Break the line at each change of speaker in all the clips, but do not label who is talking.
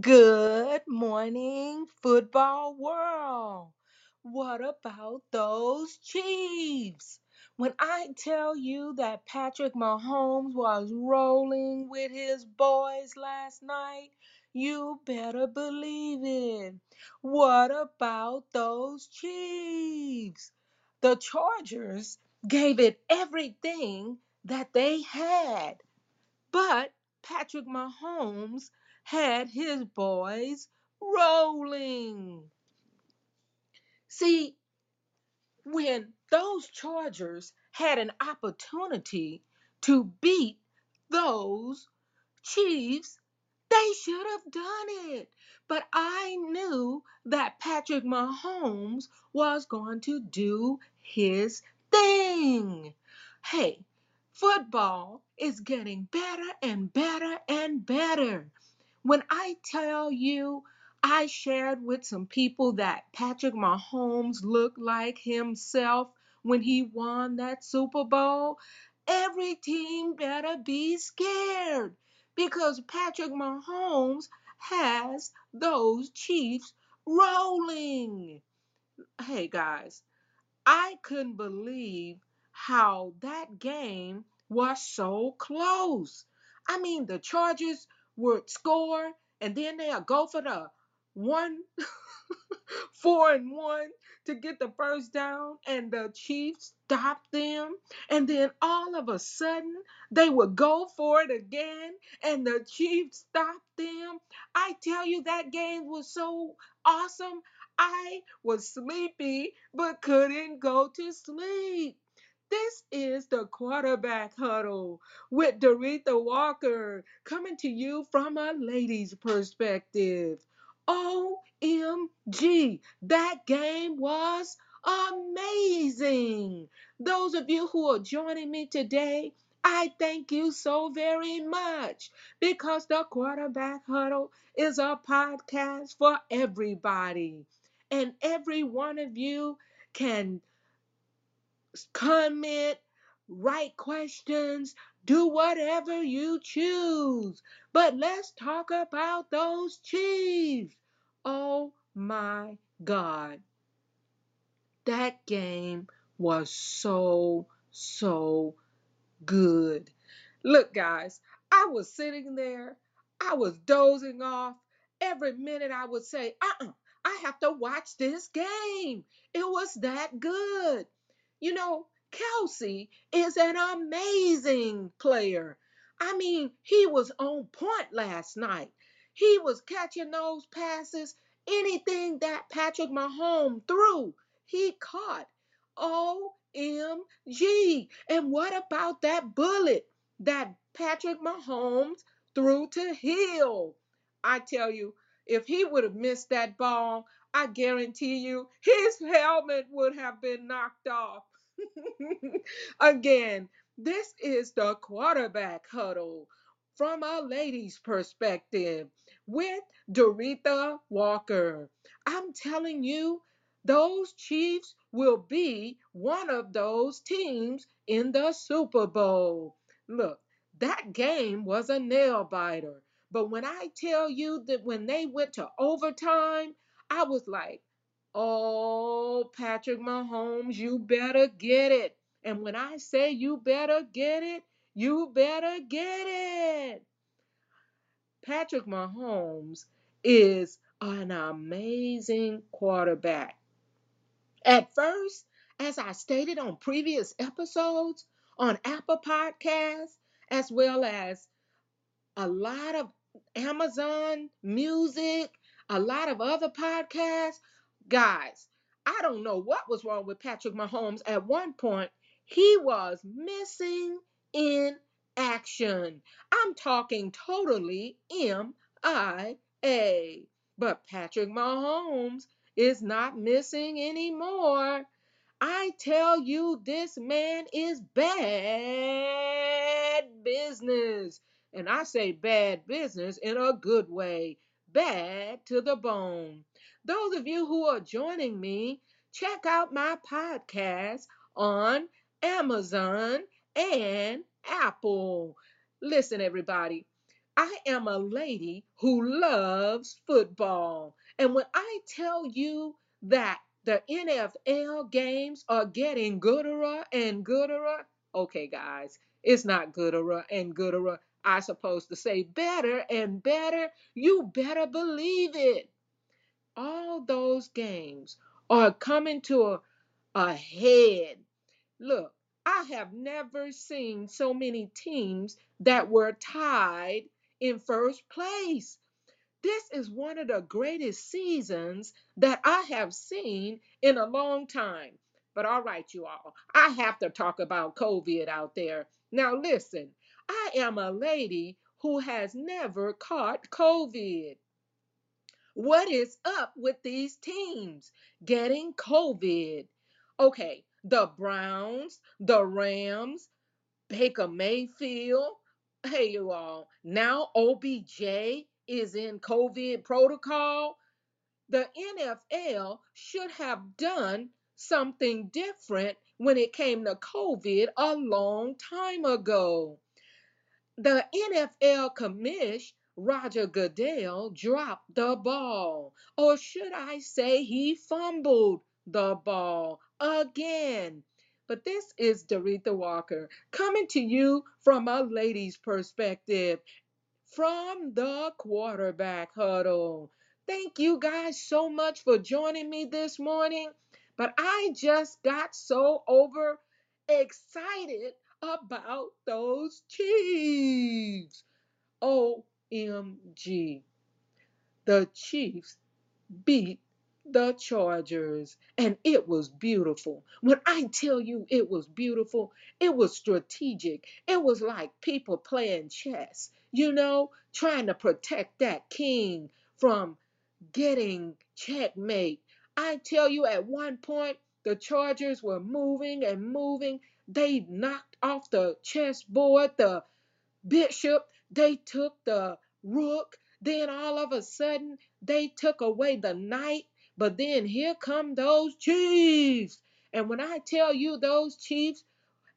Good morning, football world. What about those Chiefs? When I tell you that Patrick Mahomes was rolling with his boys last night, you better believe it. What about those Chiefs? The Chargers gave it everything that they had. But Patrick Mahomes had his boys rolling. See, when those Chargers had an opportunity to beat those Chiefs, they should have done it. But I knew that Patrick Mahomes was going to do his thing. Hey, football is getting better and better and better. When I tell you, I shared with some people that Patrick Mahomes looked like himself when he won that Super Bowl. Every team better be scared because Patrick Mahomes has those Chiefs rolling. Hey guys, I couldn't believe how that game was so close. I mean, the Chargers would score and then they'll go for the one four and one to get the first down, and the Chiefs stopped them. And then all of a sudden, they would go for it again, and the Chiefs stopped them. I tell you, that game was so awesome. I was sleepy, but couldn't go to sleep. This is the quarterback huddle with Doretha Walker coming to you from a lady's perspective. OMG, that game was amazing. Those of you who are joining me today, I thank you so very much because the quarterback huddle is a podcast for everybody. And every one of you can comment, write questions, do whatever you choose. But let's talk about those Chiefs. Oh my God. That game was so, so good. Look, guys, I was sitting there, I was dozing off. Every minute I would say, uh uh I have to watch this game. It was that good. You know, Kelce is an amazing player. I mean, he was on point last night. He was catching those passes. Anything that Patrick Mahomes threw, he caught. OMG. And what about that bullet that Patrick Mahomes threw to Hill? I tell you, if he would have missed that ball, I guarantee you his helmet would have been knocked off. Again, this is the quarterback huddle from a lady's perspective with Doretha Walker. I'm telling you, those Chiefs will be one of those teams in the Super Bowl. Look, that game was a nail biter. But when I tell you that when they went to overtime, I was like, Oh, Patrick Mahomes, you better get it. And when I say you better get it, you better get it. Patrick Mahomes is an amazing quarterback. At first, as I stated on previous episodes on Apple Podcasts, as well as a lot of Amazon music, a lot of other podcasts. Guys, I don't know what was wrong with Patrick Mahomes. At one point, he was missing in action. I'm talking totally MIA. But Patrick Mahomes is not missing anymore. I tell you, this man is bad business. And I say bad business in a good way, bad to the bone. Those of you who are joining me, check out my podcast on Amazon and Apple. Listen, everybody. I am a lady who loves football. And when I tell you that the NFL games are getting gooder and gooder, okay, guys, it's not gooder and gooder. I supposed to say better and better. You better believe it. All those games are coming to a, a head Look, I have never seen so many teams that were tied in first place. This is one of the greatest seasons that I have seen in a long time. But all right, you all, I have to talk about COVID out there. Now, listen, I am a lady who has never caught COVID. What is up with these teams getting COVID? Okay, the Browns, the Rams, Baker Mayfield. Hey, you all, now OBJ is in COVID protocol. The NFL should have done something different when it came to COVID a long time ago. The NFL commish Roger Goodell dropped the ball, or should I say he fumbled the ball again. But this is Doretha Walker coming to you from a lady's perspective from the quarterback huddle. Thank you guys so much for joining me this morning. But I just got so over excited about those Chiefs. OMG. The Chiefs beat the Chargers, and it was beautiful. When I tell you it was beautiful, it was strategic. It was like people playing chess, you know, trying to protect that king from getting checkmate. I tell you, at one point, the Chargers were moving and moving. They knocked off the chessboard, the bishop, they took the rook, then all of a sudden they took away the knight, but then here come those chiefs. And when I tell you those chiefs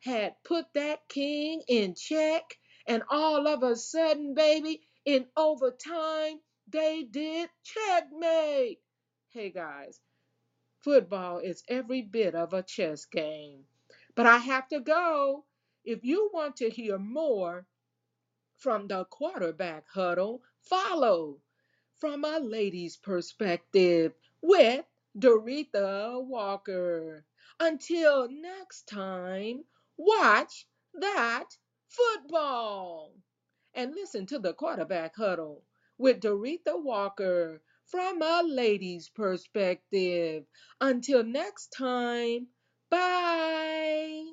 had put that king in check, and all of a sudden, baby, in overtime, they did checkmate. Hey guys, football is every bit of a chess game. But I have to go. If you want to hear more, from the quarterback huddle follow from a lady's perspective with Doretha Walker. Until next time, watch that football and listen to the quarterback huddle with Doretha Walker from a lady's perspective. Until next time, bye.